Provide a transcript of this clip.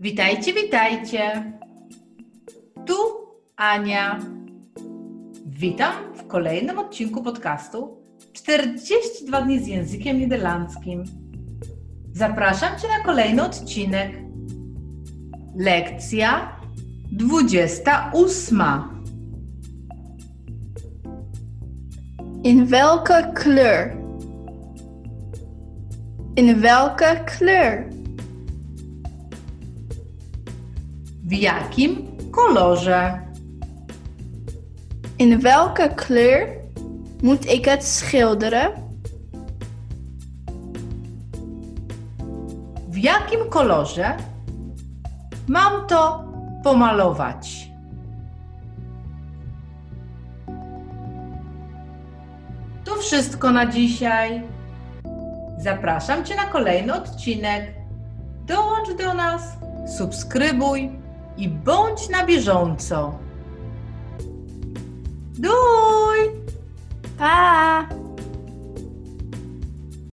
Witajcie, witajcie. Tu Ania. Witam w kolejnym odcinku podcastu 42 dni z językiem niderlandzkim. Zapraszam Cię na kolejny odcinek. Lekcja 28. In welke kleur? In welke kleur? W jakim kolorze? In welke kleur moet ik het schilderen? W jakim kolorze mam to pomalować? To wszystko na dzisiaj. Zapraszam Cię na kolejny odcinek. Dołącz do nas, subskrybuj i bądź na bieżąco. Do